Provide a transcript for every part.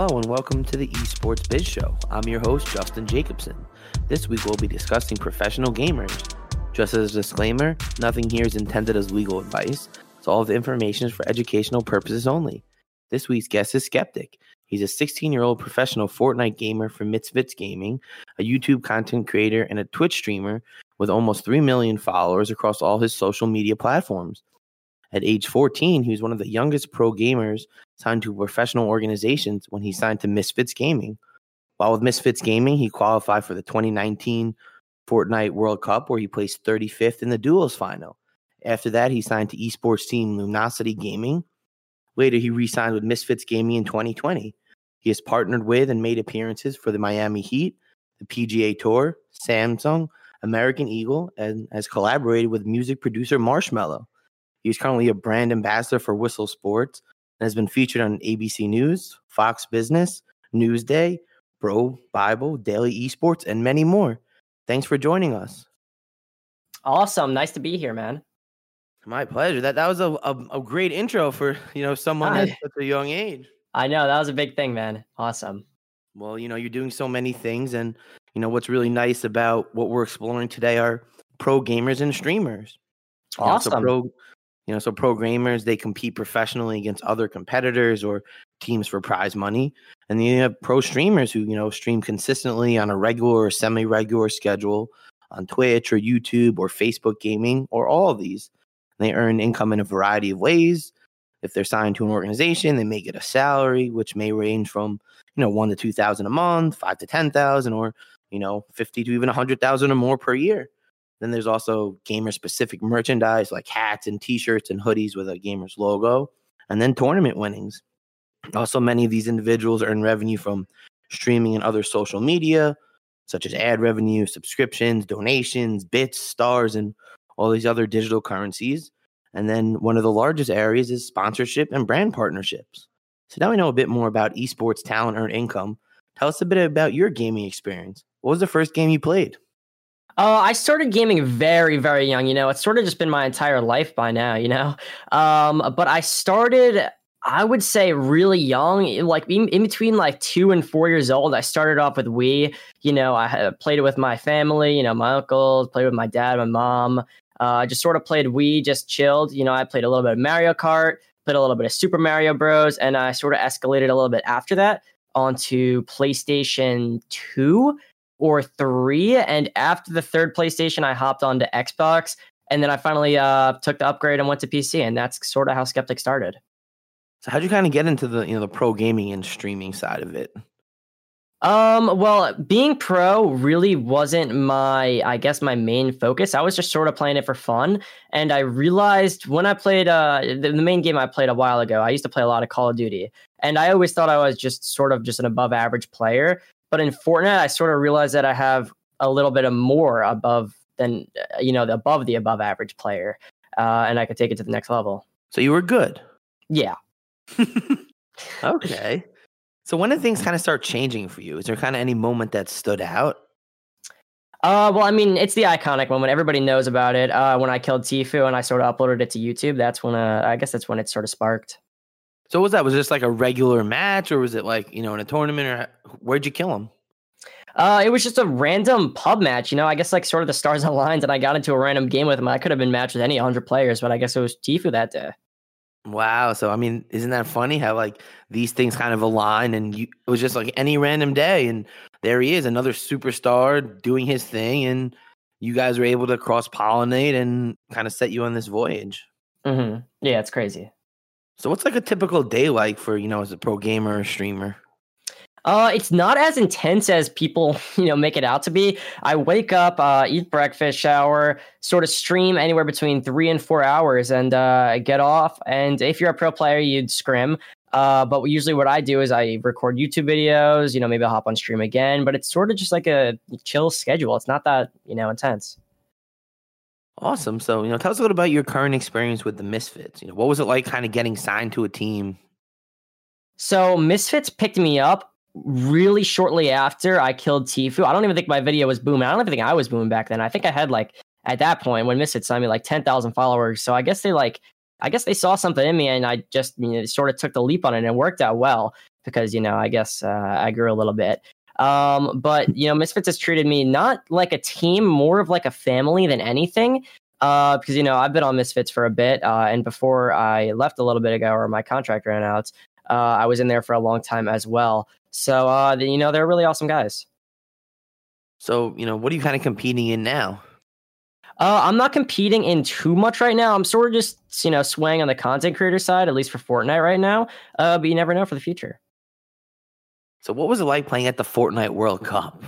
Hello and welcome to the Esports Biz Show. I'm your host, Justin Jacobson. This week we'll be discussing professional gamers. Just as a disclaimer, nothing here is intended as legal advice, so all the information is for educational purposes only. This week's guest is Sceptic. He's a 16 year old professional Fortnite gamer from Misfits Gaming, a YouTube content creator, and a Twitch streamer with almost 3 million followers across all his social media platforms. At age 14, he was one of the youngest pro gamers signed to professional organizations when he signed to Misfits Gaming. While with Misfits Gaming, he qualified for the 2019 Fortnite World Cup, where he placed 35th in the duels final. After that, he signed to esports team Luminosity Gaming. Later, he re signed with Misfits Gaming in 2020. He has partnered with and made appearances for the Miami Heat, the PGA Tour, Samsung, American Eagle, and has collaborated with music producer Marshmello. He's currently a brand ambassador for Whistle Sports and has been featured on ABC News, Fox Business, Newsday, Bro Bible, Daily Esports, and many more. Thanks for joining us. Awesome. Nice to be here, man. My pleasure. That that was a, a, a great intro for you know someone I- at such a young age. I know that was a big thing, man. Awesome. Well, you know, you're doing so many things, and you know what's really nice about what we're exploring today are pro gamers and streamers. You know, so Awesome. pro, you know, so pro gamers they compete professionally against other competitors or teams for prize money, and then you have pro streamers who you know stream consistently on a regular or semi-regular schedule on Twitch or YouTube or Facebook gaming or all of these. They earn income in a variety of ways. If they're signed to an organization, they may get a salary, which may range from you know one to two thousand a month, five to ten thousand, or you know fifty to even a hundred thousand or more per year. Then there's also gamer specific merchandise like hats and t-shirts and hoodies with a gamer's logo, and then tournament winnings. Also, many of these individuals earn revenue from streaming and other social media, such as ad revenue, subscriptions, donations, bits, stars, and all these other digital currencies. And then one of the largest areas is sponsorship and brand partnerships. So now we know a bit more about esports talent earned income. Tell us a bit about your gaming experience. What was the first game you played? Oh, I started gaming very, very young. You know, it's sort of just been my entire life by now. You know, um, but I started. I would say really young, like in, in between like two and four years old. I started off with Wii. You know, I played it with my family. You know, my uncles played with my dad, my mom. Uh, I just sort of played Wii, just chilled. You know, I played a little bit of Mario Kart, played a little bit of Super Mario Bros, and I sort of escalated a little bit after that onto PlayStation 2 or 3. And after the third PlayStation, I hopped onto Xbox. And then I finally uh, took the upgrade and went to PC. And that's sort of how Sceptic started. So how'd you kind of get into the you know the pro gaming and streaming side of it? Um, well, being pro really wasn't my, I guess, my main focus. I was just sort of playing it for fun. And I realized when I played, uh, the, the main game I played a while ago, I used to play a lot of Call of Duty. And I always thought I was just sort of just an above average player. But in Fortnite, I sort of realized that I have a little bit of more above than, uh, you know, the above the above average player. Uh, and I could take it to the next level. So you were good. Yeah. okay. So when did things kind of start changing for you? Is there kind of any moment that stood out? Uh, well, I mean, it's the iconic moment. Everybody knows about it. Uh, when I killed Tfue and I sort of uploaded it to YouTube, that's when, uh, I guess that's when it sort of sparked. So was that? Was this like a regular match, or was it like you know in a tournament, or where'd you kill him? Uh, it was just a random pub match. You know, I guess like sort of the stars aligned, and I got into a random game with him. I could have been matched with any hundred players, but I guess it was Tfue that day. Wow. So I mean, isn't that funny how like these things kind of align and you it was just like any random day and there he is, another superstar doing his thing and you guys were able to cross pollinate and kind of set you on this voyage. Mm-hmm. Yeah, it's crazy. So what's like a typical day like for, you know, as a pro gamer or streamer? Uh, it's not as intense as people, you know, make it out to be. I wake up, uh, eat breakfast, shower, sort of stream anywhere between three and four hours, and uh, get off. And if you're a pro player, you'd scrim. Uh, but usually, what I do is I record YouTube videos. You know, maybe I'll hop on stream again. But it's sort of just like a chill schedule. It's not that you know intense. Awesome. So, you know, tell us a little about your current experience with the Misfits. You know, what was it like kind of getting signed to a team? So, Misfits picked me up really shortly after I killed Tfue. I don't even think my video was booming. I don't even think I was booming back then. I think I had like at that point when Misfits signed me like 10,000 followers. So I guess they like, I guess they saw something in me and I just you know, sort of took the leap on it and it worked out well because, you know, I guess uh, I grew a little bit. Um, but, you know, Misfits has treated me not like a team, more of like a family than anything. Uh, because, you know, I've been on Misfits for a bit. Uh, and before I left a little bit ago or my contract ran out, uh, I was in there for a long time as well. So, uh, you know, they're really awesome guys. So, you know, what are you kind of competing in now? Uh, I'm not competing in too much right now. I'm sort of just, you know, swaying on the content creator side, at least for Fortnite right now. Uh, but you never know for the future. So, what was it like playing at the Fortnite World Cup?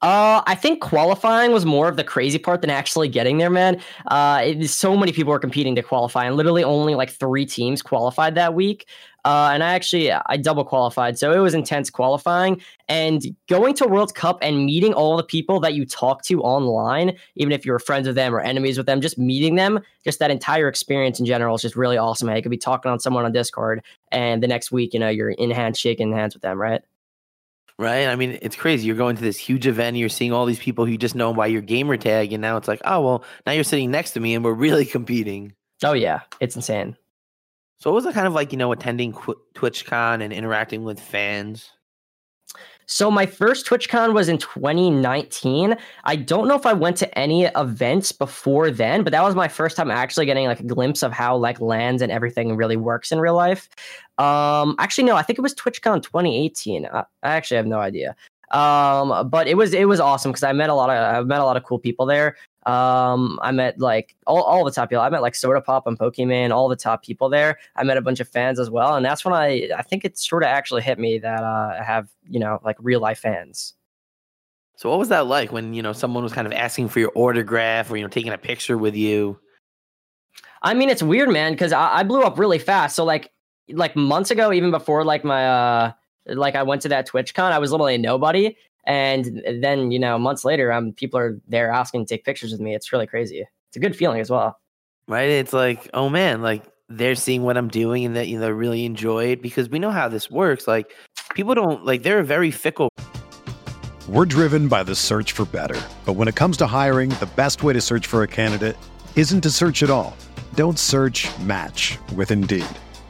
Uh, I think qualifying was more of the crazy part than actually getting there, man. Uh, it, so many people were competing to qualify, and literally only like three teams qualified that week. Uh, and I actually I double qualified, so it was intense qualifying. And going to World Cup and meeting all the people that you talk to online, even if you're friends with them or enemies with them, just meeting them, just that entire experience in general is just really awesome. I could be talking on someone on Discord, and the next week, you know, you're in hand shaking hands with them, right? Right. I mean, it's crazy. You're going to this huge event, you're seeing all these people who you just know by your gamer tag, and now it's like, oh well, now you're sitting next to me and we're really competing. Oh yeah, it's insane. So, what was it kind of like, you know, attending Qu- TwitchCon and interacting with fans? So my first TwitchCon was in 2019. I don't know if I went to any events before then, but that was my first time actually getting like a glimpse of how like LANs and everything really works in real life. Um, actually, no, I think it was TwitchCon 2018. I, I actually have no idea. Um, but it was it was awesome because I met a lot of I met a lot of cool people there. Um, I met like all, all the top people. I met like Soda Pop and Pokimane, all the top people there. I met a bunch of fans as well, and that's when I I think it sort of actually hit me that uh, I have you know like real life fans. So what was that like when you know someone was kind of asking for your autograph or you know taking a picture with you? I mean, it's weird, man, because I, I blew up really fast. So like like months ago, even before like my uh like I went to that TwitchCon, I was literally a nobody. And then, you know, months later, um, people are there asking to take pictures with me. It's really crazy. It's a good feeling as well. Right. It's like, oh man, like they're seeing what I'm doing and that, you know, really enjoy it because we know how this works. Like people don't like, they're very fickle. We're driven by the search for better. But when it comes to hiring, the best way to search for a candidate isn't to search at all. Don't search match with Indeed.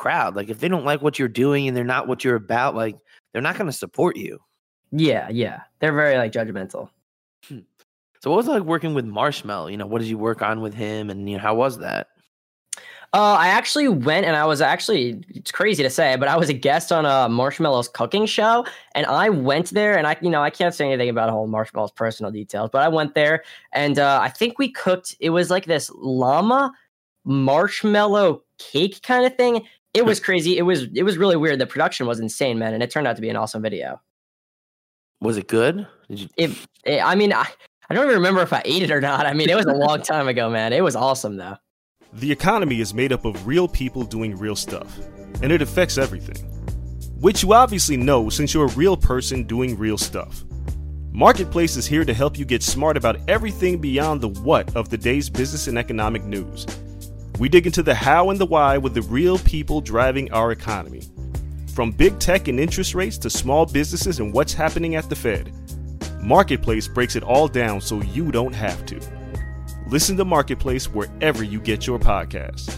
Crowd, like if they don't like what you're doing and they're not what you're about, like they're not going to support you. Yeah, yeah. They're very like judgmental. Hmm. So what was it like working with Marshmello? You know, what did you work on with him and you know how was that? Uh, I actually went and I was actually it's crazy to say, but I was a guest on a Marshmello's cooking show, and I went there and I you know I can't say anything about whole Marshmello's personal details, but I went there and uh, I think we cooked. It was like this llama marshmallow cake kind of thing. It was crazy. It was it was really weird. The production was insane, man, and it turned out to be an awesome video. Was it good? Did you? It, it I mean, I, I don't even remember if I ate it or not. I mean, it was a long time ago, man. It was awesome though. The economy is made up of real people doing real stuff, and it affects everything. Which you obviously know since you're a real person doing real stuff. Marketplace is here to help you get smart about everything beyond the what of the day's business and economic news. We dig into the how and the why with the real people driving our economy. From big tech and interest rates to small businesses and what's happening at the Fed. Marketplace breaks it all down so you don't have to. Listen to Marketplace wherever you get your podcasts.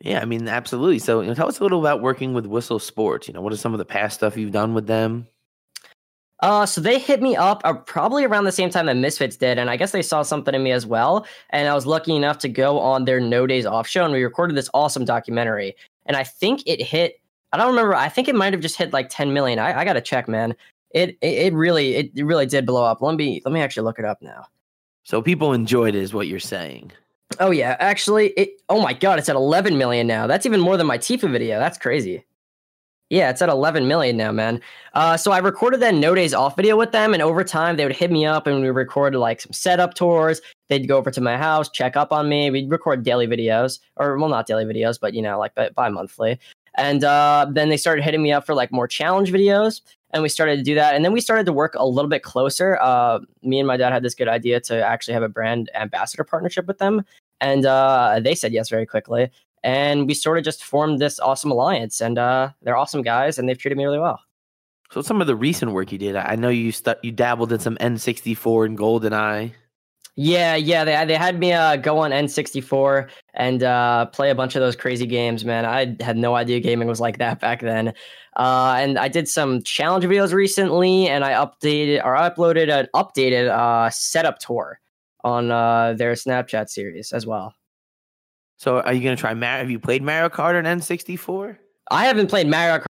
Yeah, I mean, absolutely. So, you know, tell us a little about working with Whistle Sports. You know, what are some of the past stuff you've done with them? Uh, so they hit me up uh, probably around the same time that Misfits did, and I guess they saw something in me as well. And I was lucky enough to go on their No Days Off show, and we recorded this awesome documentary. And I think it hit. I don't remember. I think it might have just hit like 10 million. I, I got to check, man. It, it it really it really did blow up. Let me let me actually look it up now. So people enjoyed it, is what you're saying. Oh yeah, actually, it. Oh my god, it's at 11 million now. That's even more than my Tfue video. That's crazy. Yeah, it's at 11 million now, man. Uh, so I recorded that No Days Off video with them, and over time they would hit me up, and we recorded like some setup tours. They'd go over to my house, check up on me. We'd record daily videos, or well, not daily videos, but you know, like bi monthly. And uh, then they started hitting me up for like more challenge videos and we started to do that and then we started to work a little bit closer uh, me and my dad had this good idea to actually have a brand ambassador partnership with them and uh, they said yes very quickly and we sort of just formed this awesome alliance and uh, they're awesome guys and they've treated me really well so some of the recent work you did i know you stu- you dabbled in some n64 and GoldenEye yeah, yeah, they they had me uh, go on N64 and uh, play a bunch of those crazy games, man. I had no idea gaming was like that back then. Uh, and I did some challenge videos recently, and I updated or I uploaded an updated uh, setup tour on uh, their Snapchat series as well. So, are you gonna try Mario? Have you played Mario Kart on N64? I haven't played Mario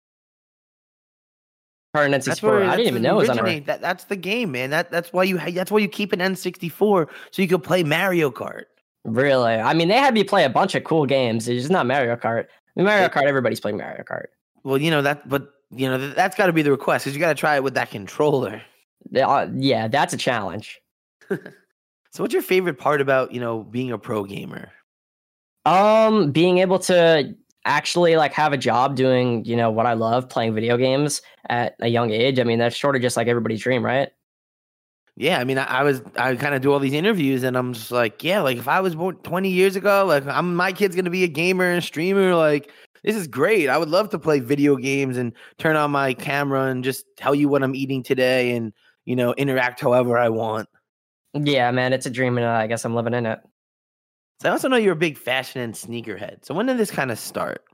Kart on N64. I didn't even know it was on a... that, That's the game, man. That that's why you that's why you keep an N64 so you can play Mario Kart. Really? I mean, they had me play a bunch of cool games. It's just not Mario Kart. I mean, Mario Kart, everybody's playing Mario Kart. Well, you know that, but you know that, has got to be the request because you got to try it with that controller. Uh, yeah, that's a challenge. so, what's your favorite part about you know being a pro gamer? Um, being able to actually like have a job doing you know what I love, playing video games at a young age. I mean, that's sort of just like everybody's dream, right? Yeah, I mean, I, I was I kind of do all these interviews, and I'm just like, yeah, like if I was born 20 years ago, like I'm my kid's gonna be a gamer and streamer, like this is great. I would love to play video games and turn on my camera and just tell you what I'm eating today and, you know, interact however I want. Yeah, man, it's a dream and uh, I guess I'm living in it. So I also know you're a big fashion and sneakerhead. So when did this kind of start?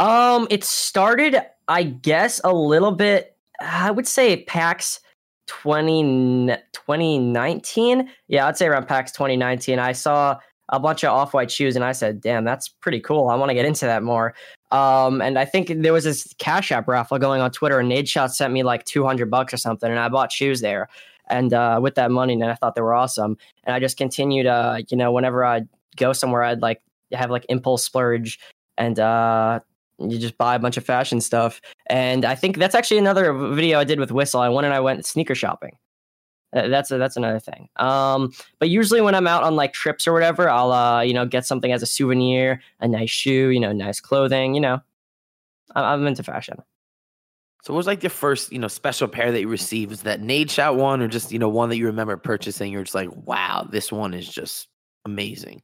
Um, it started, I guess, a little bit, I would say PAX 20, 2019. Yeah, I'd say around PAX 2019. I saw a bunch of off-white shoes and I said, "Damn, that's pretty cool. I want to get into that more." Um, and I think there was this Cash App raffle going on Twitter, and Nadeshot sent me like 200 bucks or something, and I bought shoes there. And uh, with that money, and I thought they were awesome. And I just continued, uh, you know, whenever I'd go somewhere, I'd like have like impulse splurge, and uh, you just buy a bunch of fashion stuff. And I think that's actually another video I did with Whistle. I went and I went sneaker shopping. That's a, that's another thing. Um, but usually when I'm out on like trips or whatever, I'll uh, you know get something as a souvenir, a nice shoe, you know, nice clothing. You know, I'm into fashion. So what was like your first, you know, special pair that you received? Was that Nadeshot one or just, you know, one that you remember purchasing? You're just like, wow, this one is just amazing.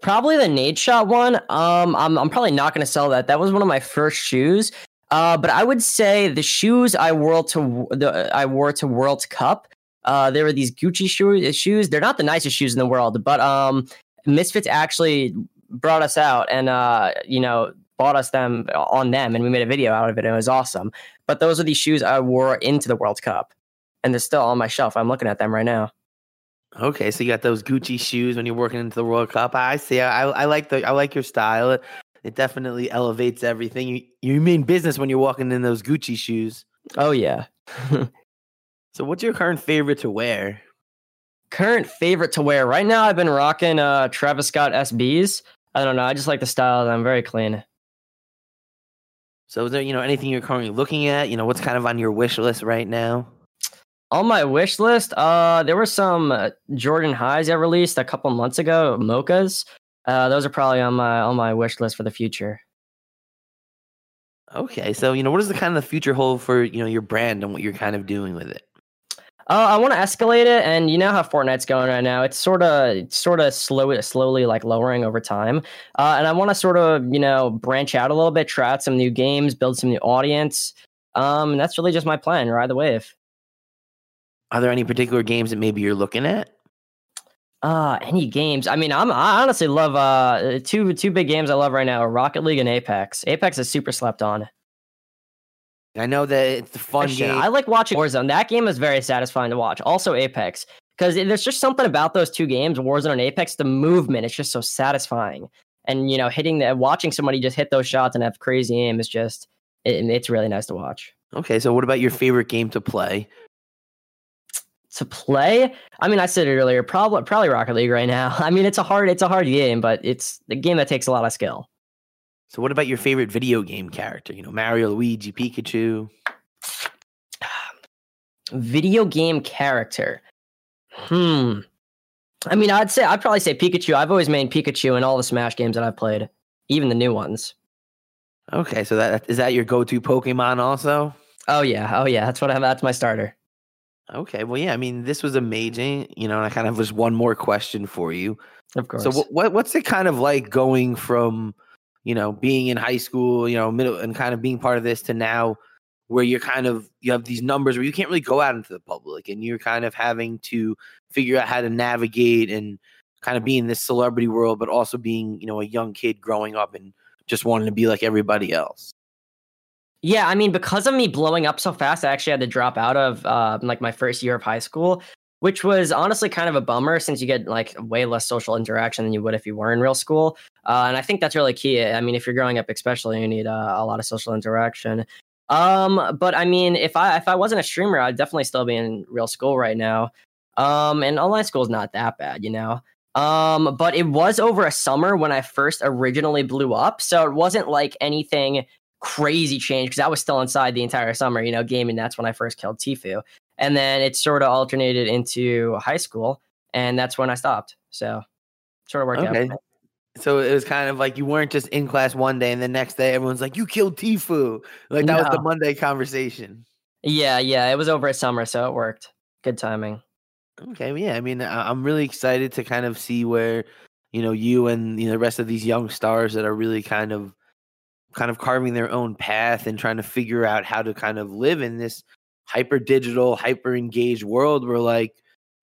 Probably the Nadeshot one. Um, I'm I'm probably not going to sell that. That was one of my first shoes. Uh, but I would say the shoes I wore to the I wore to World Cup. Uh, there were these Gucci shoe, shoes. They're not the nicest shoes in the world, but um, Misfits actually brought us out and uh, you know, bought us them on them, and we made a video out of it. And it was awesome. But those are the shoes I wore into the World Cup, and they're still on my shelf. I'm looking at them right now. Okay, so you got those Gucci shoes when you're working into the World Cup. I see. I, I like the I like your style. It, it definitely elevates everything. You you mean business when you're walking in those Gucci shoes. Oh yeah. so what's your current favorite to wear? Current favorite to wear right now. I've been rocking uh Travis Scott SBs. I don't know. I just like the style I'm Very clean. So is there, you know, anything you're currently looking at? You know, what's kind of on your wish list right now? On my wish list, uh, there were some uh, Jordan highs I released a couple months ago, mochas. Uh, those are probably on my on my wish list for the future. Okay, so you know, what does the kind of the future hold for you know your brand and what you're kind of doing with it? Uh, I want to escalate it, and you know how Fortnite's going right now. It's sort of, sort of slow, slowly like lowering over time. Uh, and I want to sort of, you know, branch out a little bit, try out some new games, build some new audience. Um, and that's really just my plan. Ride the wave. Are there any particular games that maybe you're looking at? Uh, any games? I mean, I'm I honestly love uh two two big games I love right now: Rocket League and Apex. Apex is super slept on. I know that it's a fun Actually, game. I like watching Warzone. That game is very satisfying to watch. Also, Apex, because there's just something about those two games, Warzone and Apex. The movement, it's just so satisfying. And you know, hitting the watching somebody just hit those shots and have crazy aim is just it, it's really nice to watch. Okay, so what about your favorite game to play? To play, I mean, I said it earlier. Probably, probably Rocket League right now. I mean, it's a hard, it's a hard game, but it's the game that takes a lot of skill. So, what about your favorite video game character? You know, Mario, Luigi, Pikachu. Video game character. Hmm. I mean, I'd say I'd probably say Pikachu. I've always made Pikachu in all the Smash games that I've played, even the new ones. Okay, so that is that your go-to Pokemon also? Oh yeah, oh yeah. That's what I. That's my starter. Okay, well, yeah. I mean, this was amazing. You know, and I kind of just one more question for you. Of course. So, what, what what's it kind of like going from you know, being in high school, you know, middle and kind of being part of this to now where you're kind of you have these numbers where you can't really go out into the public and you're kind of having to figure out how to navigate and kind of be in this celebrity world, but also being, you know, a young kid growing up and just wanting to be like everybody else. Yeah, I mean, because of me blowing up so fast, I actually had to drop out of uh, like my first year of high school which was honestly kind of a bummer since you get like way less social interaction than you would if you were in real school. Uh, and I think that's really key. I mean, if you're growing up, especially, you need uh, a lot of social interaction. Um, but I mean, if I if I wasn't a streamer, I'd definitely still be in real school right now. Um, and online school is not that bad, you know. Um, but it was over a summer when I first originally blew up, so it wasn't like anything crazy change because I was still inside the entire summer, you know, gaming. That's when I first killed Tfue and then it sort of alternated into high school, and that's when I stopped. So sort of worked okay. out. So it was kind of like you weren't just in class one day, and the next day everyone's like, "You killed Tfue. Like that no. was the Monday conversation. Yeah, yeah, it was over a summer, so it worked. Good timing. Okay, well, yeah. I mean, I'm really excited to kind of see where you know you and you know the rest of these young stars that are really kind of kind of carving their own path and trying to figure out how to kind of live in this hyper digital, hyper engaged world where like,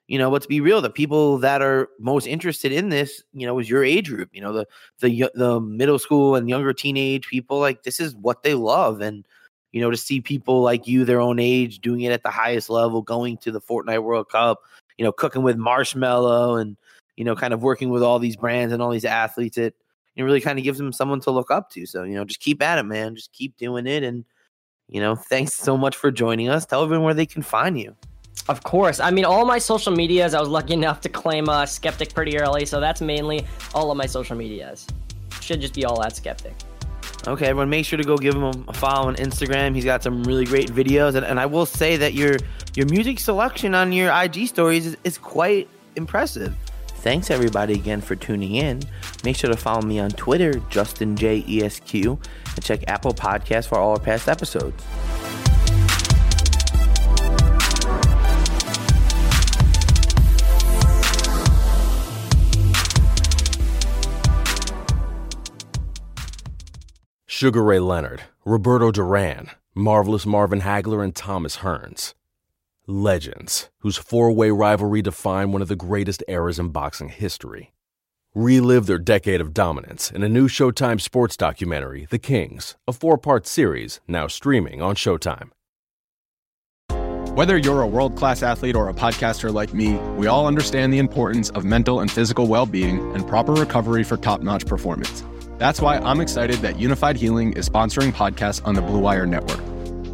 you know, let's be real, the people that are most interested in this, you know, is your age group, you know, the the the middle school and younger teenage people like this is what they love and you know, to see people like you their own age doing it at the highest level, going to the Fortnite World Cup, you know, cooking with Marshmello and you know, kind of working with all these brands and all these athletes, it it really kind of gives them someone to look up to. So, you know, just keep at it, man. Just keep doing it and you know, thanks so much for joining us. Tell everyone where they can find you. Of course. I mean, all my social medias, I was lucky enough to claim uh, Sceptic pretty early. So that's mainly all of my social medias. Should just be all at Sceptic. Okay, everyone, make sure to go give him a follow on Instagram. He's got some really great videos, and, and I will say that your your music selection on your IG stories is, is quite impressive. Thanks everybody again for tuning in. Make sure to follow me on Twitter, JustinJESQ, and check Apple Podcasts for all our past episodes. Sugar Ray Leonard, Roberto Duran, Marvelous Marvin Hagler, and Thomas Hearns. Legends, whose four way rivalry defined one of the greatest eras in boxing history. Relive their decade of dominance in a new Showtime sports documentary, The Kings, a four part series now streaming on Showtime. Whether you're a world class athlete or a podcaster like me, we all understand the importance of mental and physical well being and proper recovery for top notch performance. That's why I'm excited that Unifyd Healing is sponsoring podcasts on the Blue Wire Network.